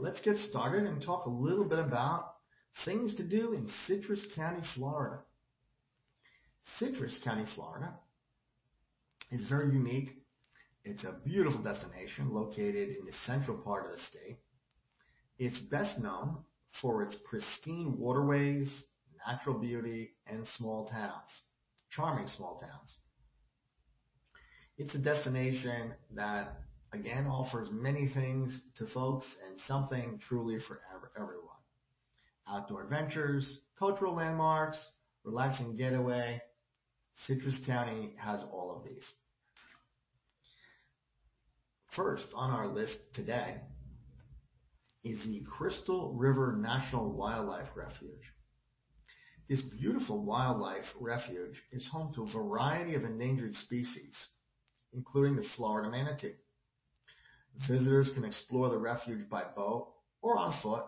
let's get started and talk a little bit about things to do in Citrus County, Florida. Citrus County, Florida is very unique. It's a beautiful destination located in the central part of the state. It's best known for its pristine waterways, natural beauty, and small towns, charming small towns. It's a destination that again offers many things to folks and something truly for everyone. Outdoor adventures, cultural landmarks, relaxing getaway. Citrus County has all of these. First on our list today is the Crystal River National Wildlife Refuge. This beautiful wildlife refuge is home to a variety of endangered species, including the Florida manatee. Visitors can explore the refuge by boat or on foot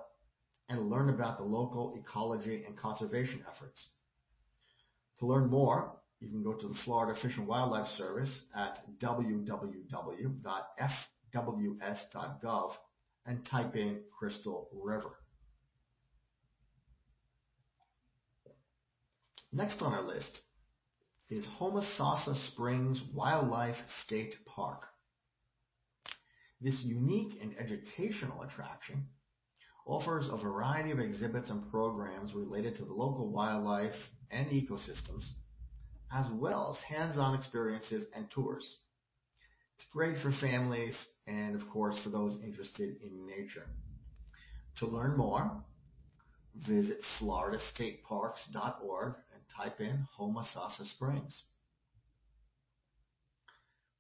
and learn about the local ecology and conservation efforts. To learn more, you can go to the Florida Fish and Wildlife Service at www.fws.gov and type in Crystal River. Next on our list is Homosassa Springs Wildlife State Park. This unique and educational attraction offers a variety of exhibits and programs related to the local wildlife and ecosystems, as well as hands-on experiences and tours. It's great for families and, of course, for those interested in nature. To learn more, visit floridastateparks.org and type in Homosassa Springs.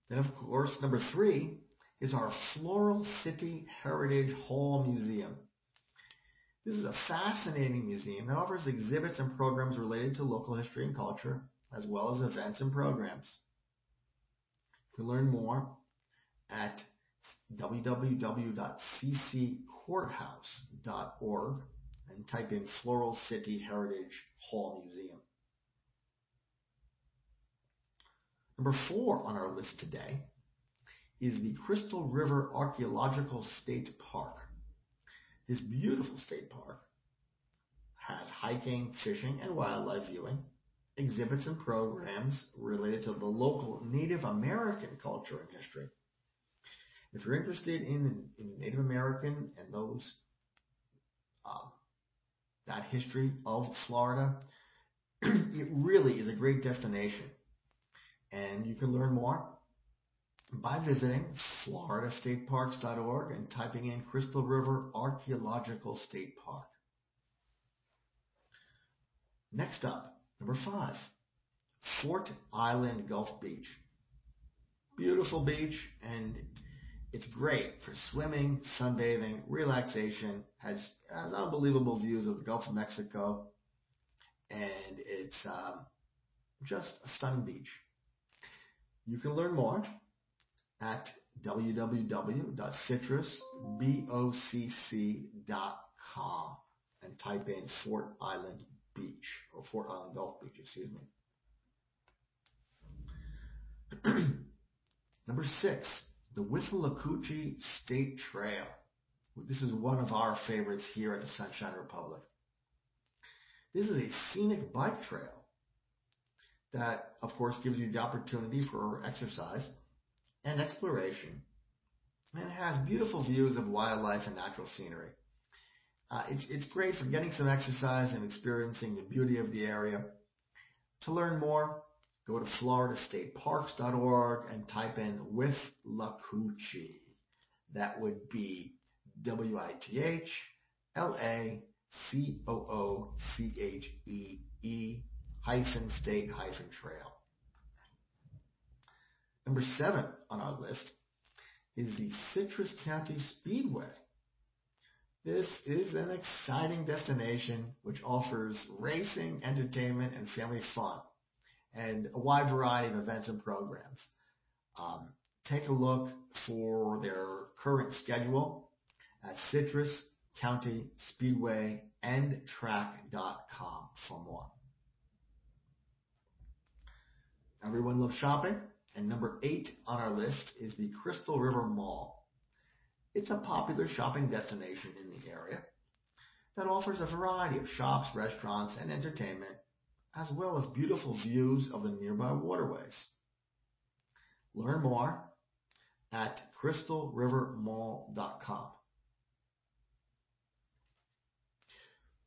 Then, of course, number three is our Floral City Heritage Hall Museum. This is a fascinating museum that offers exhibits and programs related to local history and culture, as well as events and programs. You can learn more at www.cccourthouse.org and type in Floral City Heritage Hall Museum. Number four on our list today is the Crystal River Archaeological State Park. This beautiful state park has hiking, fishing, and wildlife viewing, exhibits and programs related to the local Native American culture and history. If you're interested in, in Native American and those um, that history of Florida, it really is a great destination. And you can learn more by visiting floridastateparks.org and typing in Crystal River Archaeological State Park. Next up, number five, Fort Island Gulf Beach. Beautiful beach and it's great for swimming, sunbathing, relaxation, has, has unbelievable views of the Gulf of Mexico, and it's um, just a stunning beach. You can learn more at www.citrusbocc.com and type in Fort Island Beach or Fort Island Gulf Beach, excuse me. Number six, the Withlacoochee State Trail. This is one of our favorites here at the Sunshine Republic. This is a scenic bike trail that, of course, gives you the opportunity for exercise and exploration. And it has beautiful views of wildlife and natural scenery. Uh, it's, it's great for getting some exercise and experiencing the beauty of the area. To learn more, go to floridastateparks.org and type in with Lacoochee. That would be W-I-T-H-L-A-C-O-O-C-H-E-E hyphen state hyphen trail. Number seven on our list is the Citrus County Speedway. This is an exciting destination which offers racing, entertainment, and family fun, and a wide variety of events and programs. Um, take a look for their current schedule at Citrus County Speedway and track.com for more. Everyone loves shopping. And number eight on our list is the Crystal River Mall. It's a popular shopping destination in the area that offers a variety of shops, restaurants, and entertainment, as well as beautiful views of the nearby waterways. Learn more at crystalrivermall.com.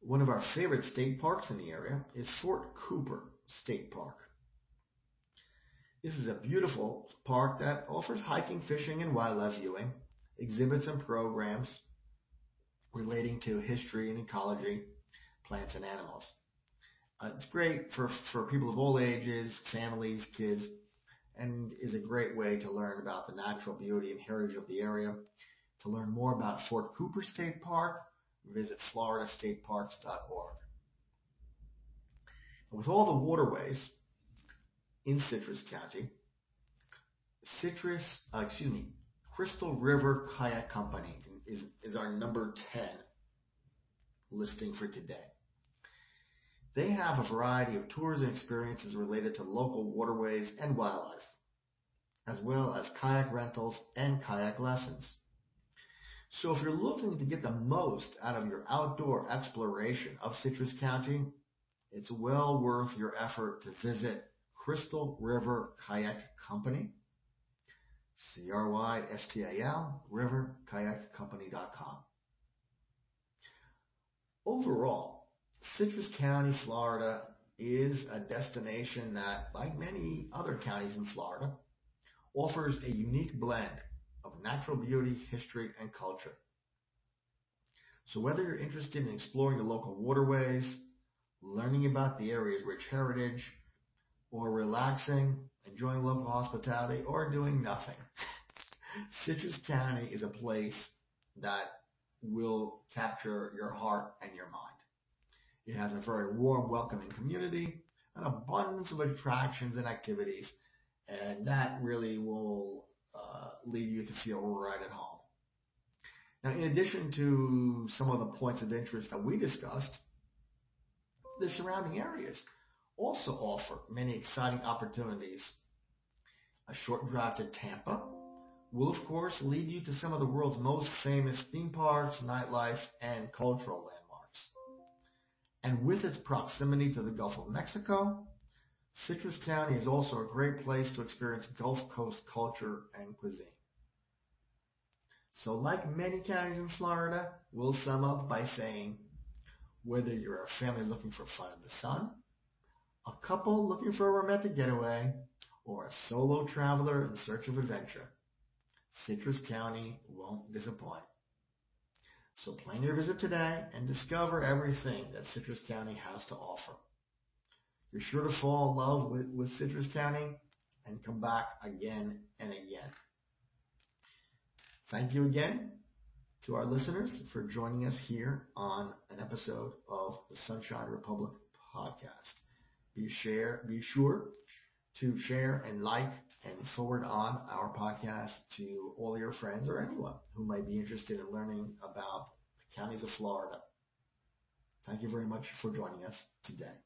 One of our favorite state parks in the area is Fort Cooper State Park. This is a beautiful park that offers hiking, fishing, and wildlife viewing, exhibits and programs relating to history and ecology, plants and animals. Uh, it's great for, for people of all ages, families, kids, and is a great way to learn about the natural beauty and heritage of the area. To learn more about Fort Cooper State Park, visit floridastateparks.org. With all the waterways in Citrus County, Citrus, uh, excuse me, Crystal River Kayak Company is, is our number 10 listing for today. They have a variety of tours and experiences related to local waterways and wildlife, as well as kayak rentals and kayak lessons. So if you're looking to get the most out of your outdoor exploration of Citrus County, it's well worth your effort to visit Crystal River Kayak Company, C-R-Y-S-T-A-L, riverkayakcompany.com. Overall, Citrus County, Florida is a destination that, like many other counties in Florida, offers a unique blend of natural beauty, history, and culture. So whether you're interested in exploring the local waterways, learning about the area's rich heritage, or relaxing, enjoying local hospitality, or doing nothing, Citrus County is a place that will capture your heart and your mind. It has a very warm, welcoming community, an abundance of attractions and activities, and that really will uh, lead you to feel right at home. Now, in addition to some of the points of interest that we discussed, the surrounding areas also offer many exciting opportunities. A short drive to Tampa will, of course, lead you to some of the world's most famous theme parks, nightlife, and cultural landmarks. And with its proximity to the Gulf of Mexico, Citrus County is also a great place to experience Gulf Coast culture and cuisine. So like many counties in Florida, we'll sum up by saying whether you're a family looking for fun in the sun, a couple looking for a romantic getaway, or a solo traveler in search of adventure, Citrus County won't disappoint. So plan your visit today and discover everything that Citrus County has to offer. You're sure to fall in love with, with Citrus County and come back again and again. Thank you again to our listeners for joining us here on an episode of the Sunshine Republic podcast. Be share, be sure to share and like and forward on our podcast to all your friends or anyone who might be interested in learning about the counties of Florida. Thank you very much for joining us today.